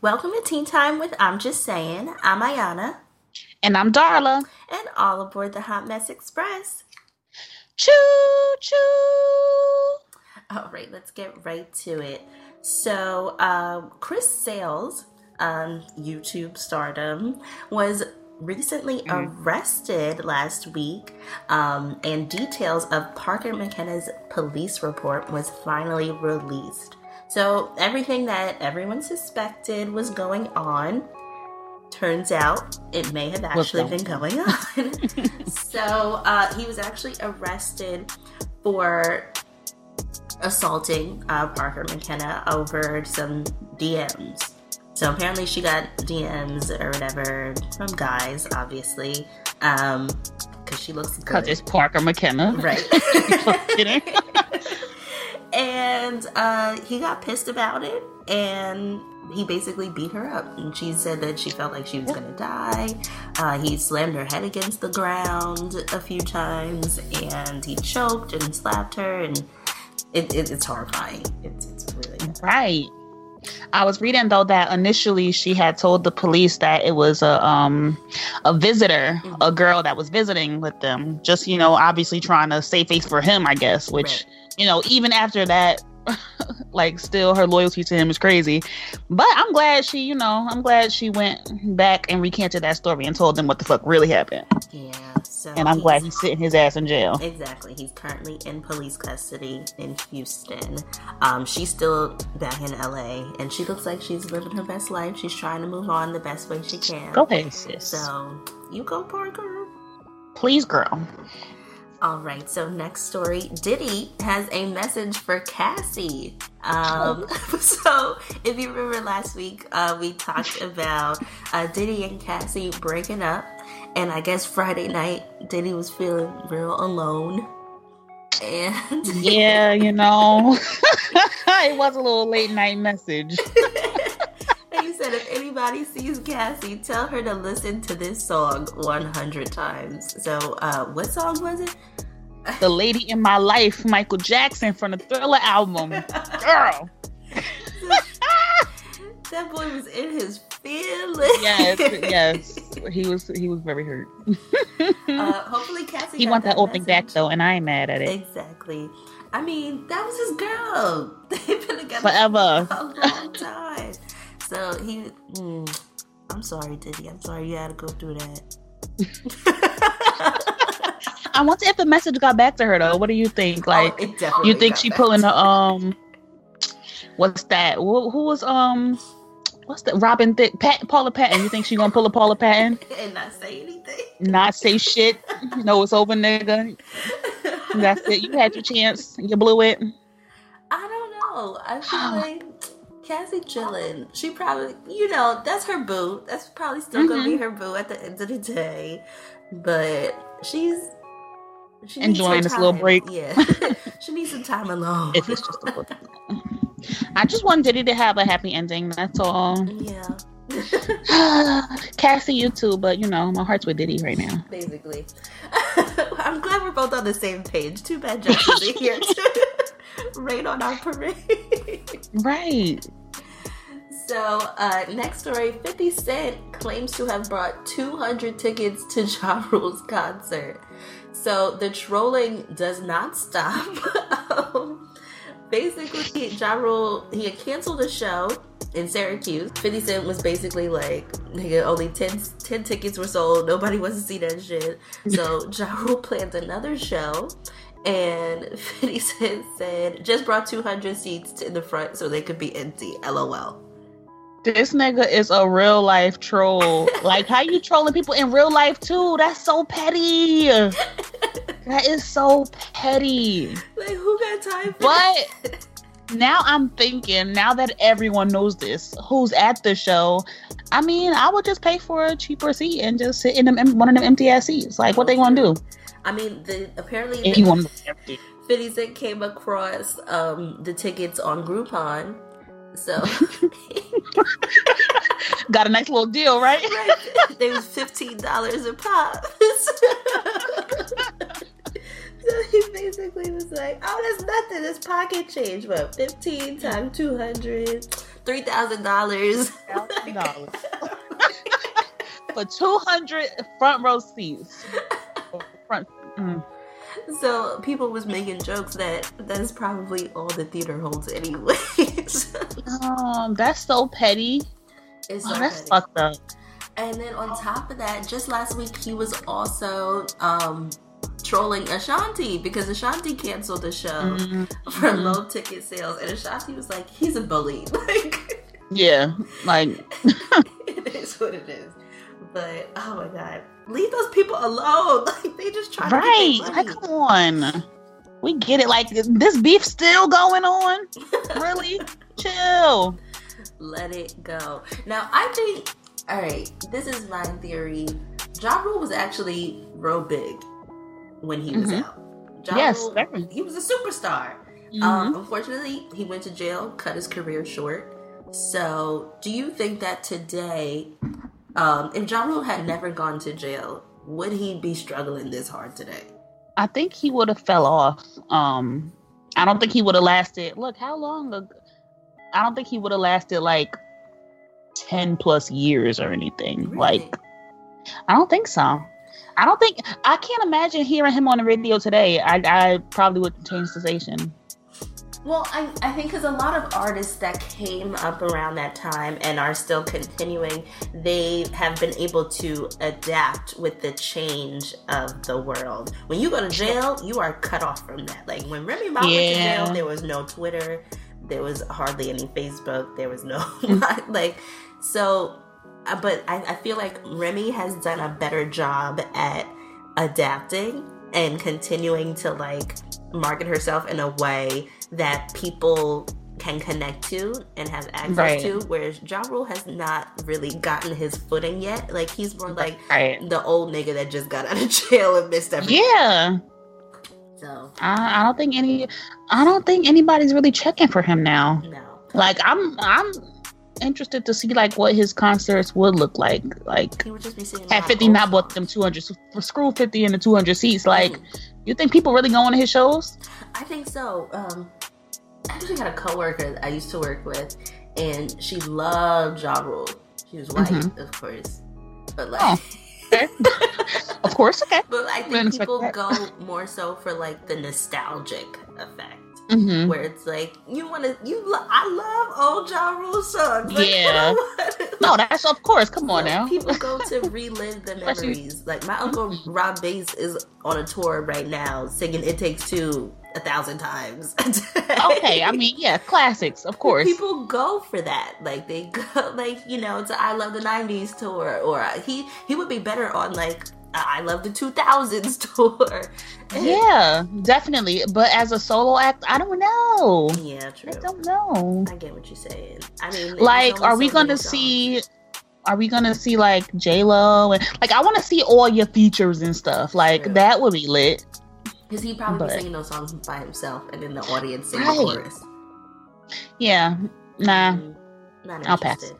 Welcome to Tea Time with I'm Just Saying. I'm Ayana. And I'm Darla. And all aboard the Hot Mess Express. Choo choo. All right, let's get right to it. So, um, Chris Sails, um, YouTube stardom, was recently mm-hmm. arrested last week, um, and details of Parker McKenna's police report was finally released. So everything that everyone suspected was going on turns out it may have actually been going on. so uh, he was actually arrested for assaulting uh, Parker McKenna over some DMs. So apparently she got DMs or whatever from guys, obviously, um, because she looks Because it's Parker McKenna, right? and uh, he got pissed about it, and he basically beat her up. And she said that she felt like she was gonna die. Uh, he slammed her head against the ground a few times, and he choked and slapped her, and it, it, it's horrifying. It's, it's really right. I was reading though that initially she had told the police that it was a um a visitor, mm-hmm. a girl that was visiting with them. Just you know, obviously trying to save face for him, I guess. Which right. you know, even after that, like still her loyalty to him is crazy. But I'm glad she, you know, I'm glad she went back and recanted that story and told them what the fuck really happened. Yeah. So and I'm glad he's sitting his ass in jail. Exactly. He's currently in police custody in Houston. Um, she's still back in LA, and she looks like she's living her best life. She's trying to move on the best way she can. Go ahead, sis. So you go, Parker. Please, girl. All right, so next story. Diddy has a message for Cassie. Um, so, if you remember last week, uh, we talked about uh, Diddy and Cassie breaking up. And I guess Friday night, Diddy was feeling real alone. And yeah, you know, it was a little late night message. Anybody sees Cassie, tell her to listen to this song 100 times. So, uh, what song was it? The Lady in My Life, Michael Jackson from the Thriller album. Girl. that boy was in his feelings. Yes, yes. He was he was very hurt. uh, hopefully Cassie He wants that, that old thing back though, and I ain't mad at it. Exactly. I mean, that was his girl. They've been together forever. a long time. So he mm, I'm sorry, Diddy. I'm sorry you had to go through that. I wonder if the message got back to her though. What do you think? Oh, like, oh, you think she pulling the um, what's that? Who, who was um, what's that? Robin Thicke, Pat, Paula Patton. You think she gonna pull a Paula Patton and not say anything? Not say shit. You know it's over, nigga. That's it. You had your chance. You blew it. I don't know. I feel like Cassie chilling. She probably, you know, that's her boo. That's probably still mm-hmm. gonna be mm-hmm. her boo at the end of the day. But she's she enjoying this little break. Yeah, she needs some time alone. If it's just a little. I just want Diddy to have a happy ending. That's all. Yeah. Cassie, you too, but you know my heart's with Diddy right now. Basically, I'm glad we're both on the same page. Too bad Justin's here to rain on our parade. Right. So, uh, next story 50 Cent claims to have brought 200 tickets to Ja Rule's concert. So the trolling does not stop. um, basically, Ja Rule, he had canceled a show in Syracuse. 50 Cent was basically like, nigga, only 10, 10 tickets were sold. Nobody wants to see that shit. So Ja Rule planned another show. And 50 Cent said, just brought 200 seats in the front so they could be empty. LOL. This nigga is a real life troll. like, how you trolling people in real life too? That's so petty. that is so petty. Like, who got time for But now I'm thinking, now that everyone knows this, who's at the show, I mean, I would just pay for a cheaper seat and just sit in them, one of them empty ass seats. Like, what they want to do? I mean, the apparently if you want empty. 50 Cent came across um, the tickets on Groupon so got a nice little deal, right? right. They was fifteen dollars a pop. so he basically was like, "Oh, that's nothing. It's pocket change. But fifteen times two hundred, three thousand dollars." thousand dollars for two hundred front row seats. Front. Mm. So people was making jokes that that's probably all the theater holds anyway. Um, that's so petty. It's oh, so that's petty. fucked up. And then on top of that, just last week he was also um, trolling Ashanti because Ashanti canceled the show Mhm. for low ticket sales, and Ashanti was like, "He's a bully." Like Yeah, like it is what it is. But oh my god, leave those people alone! Like they just try right. to Like, their come on. We get it. Like this beef still going on. Really? Chill. Let it go. Now I think. All right, this is my theory. Ja Rule was actually real big when he was Mhm. out. Ja Yes, Rule, he was a superstar. Mhm. Um, unfortunately, he went to jail, cut his career short. So, do you think that today, um, if Ja Rule had never gone to jail, would he be struggling this hard today? I think he would have fell off. Um, I don't think he would have lasted. Look, how long? Ago, I don't think he would have lasted like ten plus years or anything. Really? Like, I don't think so. I don't think I can't imagine hearing him on the radio today. I, I probably would change the station. Well, I, I think because a lot of artists that came up around that time and are still continuing, they have been able to adapt with the change of the world. When you go to jail, you are cut off from that. Like when Remy Ma went to jail, there was no Twitter, there was hardly any Facebook, there was no like so. uh, But I, I feel like Remy has done a better job at adapting and continuing to like market herself in a way that people can connect to and have access Right. to whereas Ja Rule has not really gotten his footing yet like he's more like Right. the old nigga that just got out of jail and missed everything Yeah. so I, I don't think any. I don't think anybody's really checking for him now. no Like I'm. I'm interested to see like what his concerts would look like. Like he would just be singing had 50 not bought them 200 for screw 50 into 200 seats like Mhm. you think people really going to his shows I think so. Um, I actually had a coworker I used to work with, and she loved Ja Rule. She was white, Mhm. of course, but like, Oh, okay. of course okay but I think people go more so for like the nostalgic effect. Hmm Where it's like you want to, you lo- I love old Ja Rule songs. Like, Yeah. no that's of course come on now People go to relive the memories. Like my uncle Rob Base is on a tour right now, singing "It Takes Two a thousand times. okay i mean yeah classics of course People go for that. Like they go, like you know, to I Love the '90s tour, or uh, he he would be better on like I Love the 2000s tour. Yeah definitely but as a solo act i don't know yeah, true. i don't know I get what you're saying. I mean, like are we so gonna see are we gonna see like J Lo and like I want to see all your features and stuff like True. that would be lit. Because he'd probably but- be singing those songs by himself, and then the audience sing Right. the chorus. Yeah, nah, Mm, Not I'll pass.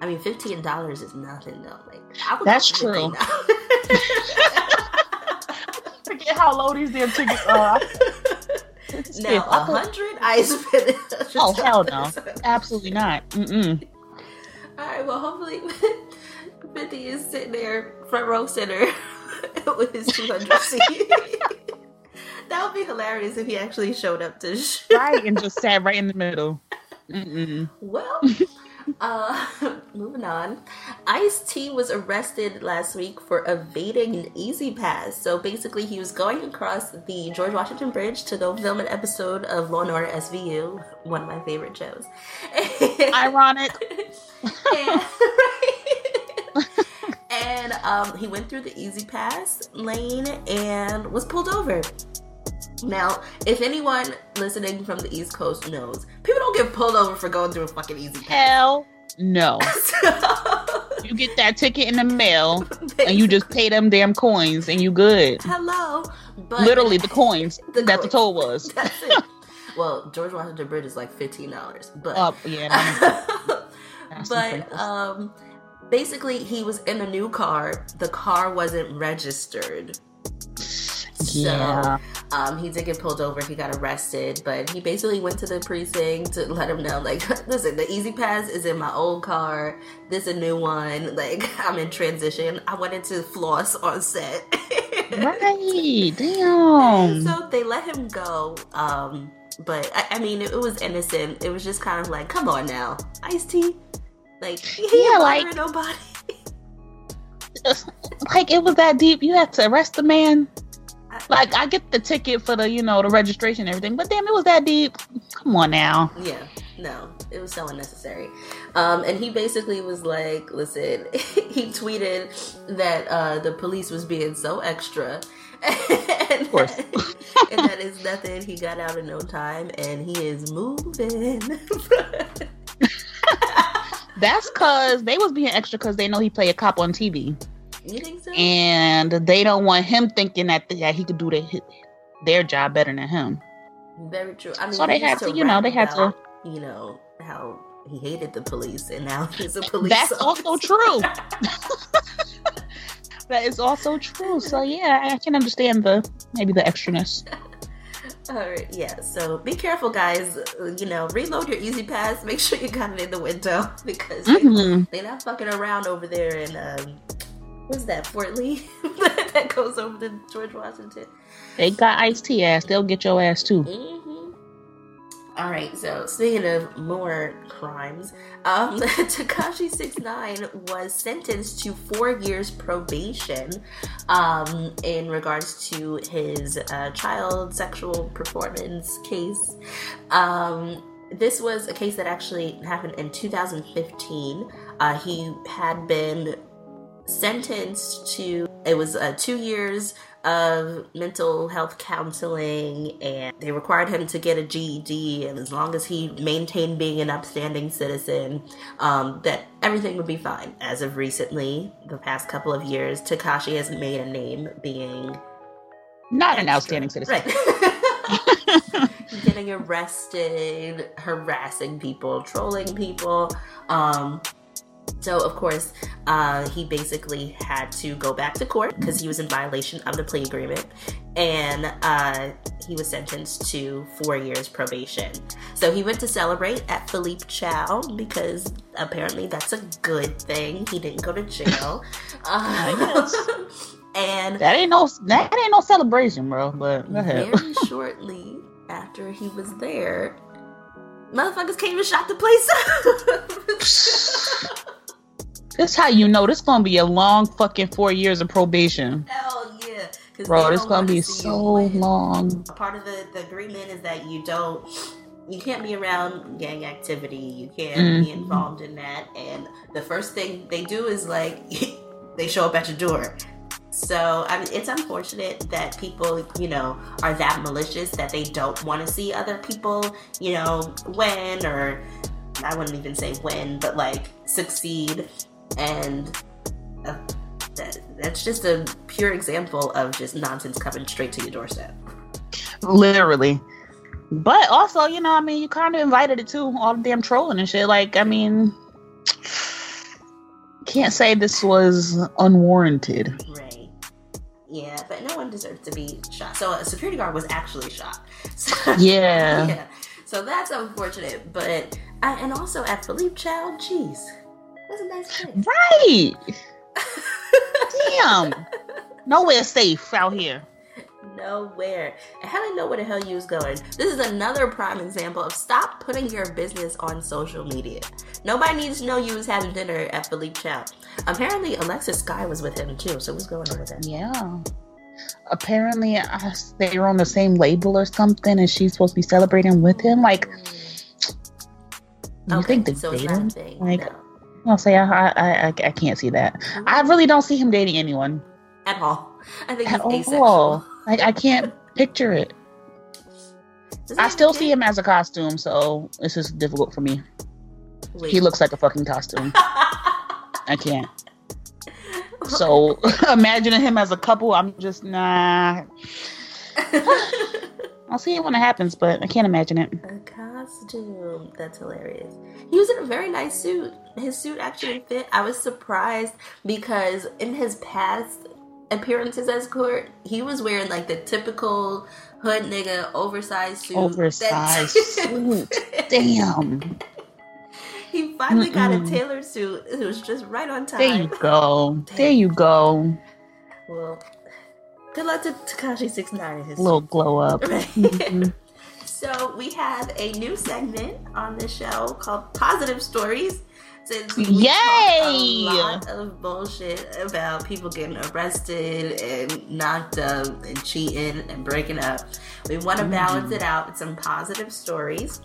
Interested. I mean, fifteen dollars is nothing though. Like I would That's go true. forget how low these damn tickets are. now a hundred, I spend. Oh hell no, absolutely not. Mm-mm. All right. Well, hopefully, Fifty is sitting there front row center with his two hundred seat. that would be hilarious if he actually showed up to. Sh- Right, and just sat right in the middle. Mm-mm. Well, uh, moving on. Ice T was arrested last week for evading an E-ZPass. So basically, he was going across the George Washington Bridge to go film an episode of Law and Order SVU, one of my favorite shows. Ironic. and, and um, he went through the E-ZPass lane and was pulled over. Now, if anyone listening from the East Coast knows, people don't get pulled over for going through a fucking E-ZPass. Hell no. So, You get that ticket in the mail and you just pay them damn coins and you good. hello, but Literally the coins The that the toll was. That's it. Well, George Washington Bridge is like fifteen dollars, but Up, yeah. but um, basically he was in a new car. The car wasn't registered, Yeah. So um, he did get pulled over. He got arrested, but he basically went to the precinct to let him know, like, listen, the E-ZPass is in my old car. This is a new one. Like, I'm in transition. I wanted to floss on set. right. Damn. So they let him go. Um, but I, I, mean, it, it, was innocent. It was just kind of like, come on now, Ice T. Like, he yeah, like nobody. like it was that deep. You had to arrest the man. Like I get the ticket for the you know the registration and everything, but damn, it was that deep. Come on now. Yeah, no, it was so unnecessary. Um, and he basically was like, listen, he tweeted that uh, the police was being so extra. and, of course. and that is nothing. He got out in no time and he is moving. That's cause they was being extra because they know he play a cop on TV. You think so? And they don't want him thinking that, that he could do their, their job better than him. Very true. I mean, so they had to, you know, they had to, you know, how he hated the police and now he's a police. That's officer. also true. that is also true. So yeah, I can understand the maybe the extraness. All right, yeah. So be careful, guys. You know, reload your E-ZPass. Make sure you got it in the window because mm-hmm. they, are not fucking around over there in um, what's that Fort Lee that goes over to George Washington. They got Ice T ass. They'll get your ass too. Mm-hmm. All right, so speaking of more crimes, um, Tekashi Six Nine was sentenced to four years probation um, in regards to his uh, child sexual performance case. Um, this was a case that actually happened in 2015. Uh, he had been sentenced to it was uh, two years of mental health counseling and they required him to get a GED and as long as he maintained being an upstanding citizen um, that everything would be fine. As of recently the past couple of years Tekashi has made a name being not an outstanding citizen. Right. Getting arrested harassing people trolling people um, so, of course, uh, he basically had to go back to court because he was in violation of the plea agreement. And uh, he was sentenced to four years probation. So he went to celebrate at Philippe Chow because apparently that's a good thing. He didn't go to jail. uh, and that ain't no that ain't no celebration, bro. But very shortly after he was there, motherfuckers came and shot the place up. This how you know this gonna be a long fucking four years of probation. Hell yeah, bro, this gonna be so long. Part of the, the agreement is that you don't, you can't be around gang activity. You can't mm-hmm. be involved in that. And the first thing they do is like they show up at your door. So I mean, it's unfortunate that people, you know, are that malicious that they don't want to see other people, you know, win or I wouldn't even say win, but like succeed and uh, that, that's just a pure example of just nonsense coming straight to your doorstep. Literally. But also, you know, I mean, you kind of invited it too, all the damn trolling and shit. Like, I mean, can't say this was unwarranted. Right. Yeah, but no one deserves to be shot. So a security guard was actually shot. So, yeah. yeah. So that's unfortunate. But, I, and also at Philippe Chow, jeez that's a nice place. Right. Damn. Nowhere safe out here. Nowhere. And how do you know where the hell you was going? This is another prime example of stop putting your business on social media. Nobody needs to know you was having dinner at Philippe Chow. Apparently, Alexis Skyy was with him too. So what's going on with that? Yeah. Apparently, uh, they were on the same label or something, and she's supposed to be celebrating with him. Like, you okay, think they so dating? Like, no. I'll say I, I, I, I can't see that. I really don't see him dating anyone at all. I think at he's asexual. all. Like I can't picture it. I still see him as a costume, so it's just difficult for me. Wait. He looks like a fucking costume. I can't. So imagining him as a couple, I'm just nah. I'll see it when it happens, but I can't imagine it. A costume. That's hilarious. He was in a very nice suit. His suit actually fit. I was surprised because in his past appearances as court, he was wearing like the typical hood nigga oversized suit. Oversized suit. Damn. He finally Mm-mm. got a tailored suit. It was just right on time. There you go. Damn. There you go. Well, good luck to Tekashi Six Nine his little glow up. Mm-hmm. so we have a new segment on the show called Positive Stories. Since we Yay! a lot of bullshit about people getting arrested and knocked up and cheating and breaking up, we want to mm-hmm. balance it out with some positive stories.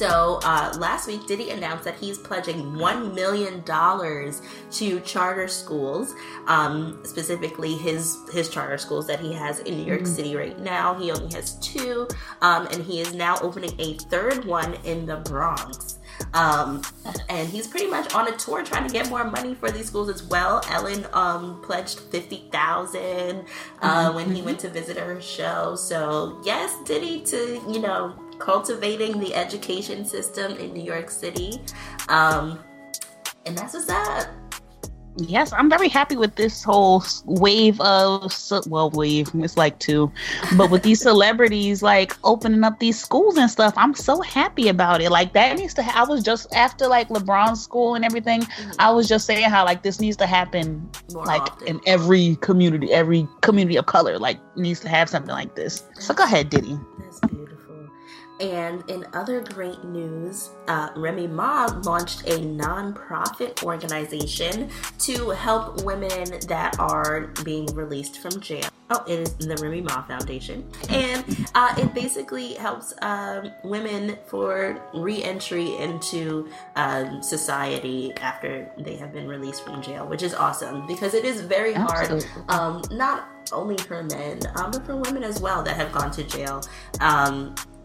So uh, last week, Diddy announced that he's pledging $1 million to charter schools, um, specifically his, his charter schools that he has in New York mm-hmm. City right now. He only has two, um, and he is now opening a third one in the Bronx. Um, and he's pretty much on a tour trying to get more money for these schools as well. Ellen um, pledged fifty thousand uh, mm-hmm. when he went to visit her show. So yes, Diddy to you know cultivating the education system in New York City. Um, and that's what's up. Yes, I'm very happy with this whole wave of well, wave. It's like two, but with these celebrities like opening up these schools and stuff, I'm so happy about it. Like that needs to. Ha- I was just after like LeBron's school and everything. Mm-hmm. I was just saying how like this needs to happen More like often. in every community, every community of color like needs to have something like this. So go ahead, Diddy. And in other great news, uh, Remy Ma launched a nonprofit organization to help women that are being released from jail. Oh, it is the Remy Ma Foundation. And uh, it basically helps um, women for re entry into um, society after they have been released from jail, which is awesome because it is very Absolutely. hard, um, not only for men, um, but for women as well that have gone to jail.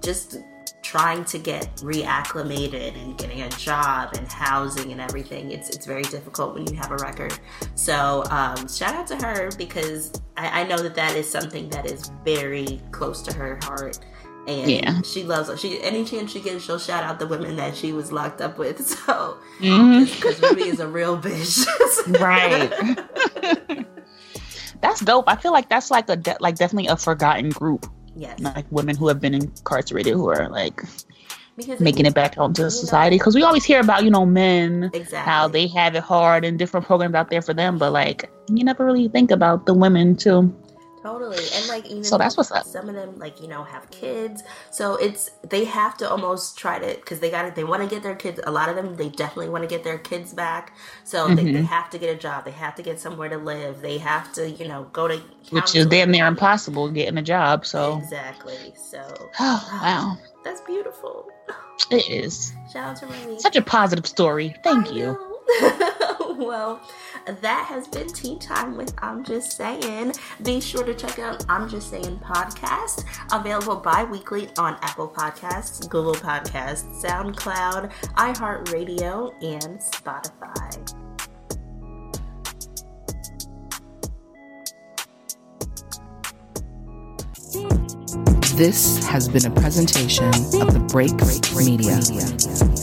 Just trying to get reacclimated and getting a job and housing and everything. It's it's very difficult when you have a record. So um, shout out to her because I, I, know that that is something that is very close to her heart. And yeah. she loves it. She any chance she gets, she'll shout out the women that she was locked up with. So because mm-hmm. Ruby is a real bitch, right? that's dope. I feel like that's like a de- like definitely a forgotten group Yes. Like women who have been incarcerated who are like because making it back out into society. Because we always hear about, you know, men, exactly. how they have it hard and different programs out there for them, but like you never really think about the women too. Totally. And like even so that's what's up. Some of them like, you know, have kids. So it's they have to almost try to cuz they got it they want to get their kids a lot of them they definitely want to get their kids back. So mm-hmm. they, they, mm-hmm. have to get a job. They have to get somewhere to live. They have to, you know, go to Which is damn near impossible getting a job. So Exactly. So oh, wow. That's beautiful. It is. Shout out to Remy. Such a positive story. Thank I you. well, that has been Tea Time with I'm Just Saying. Be sure to check out I'm Just Saying podcast, available bi weekly on Apple Podcasts, Google Podcasts, SoundCloud, iHeartRadio, and Spotify. This has been a presentation of the Break Media.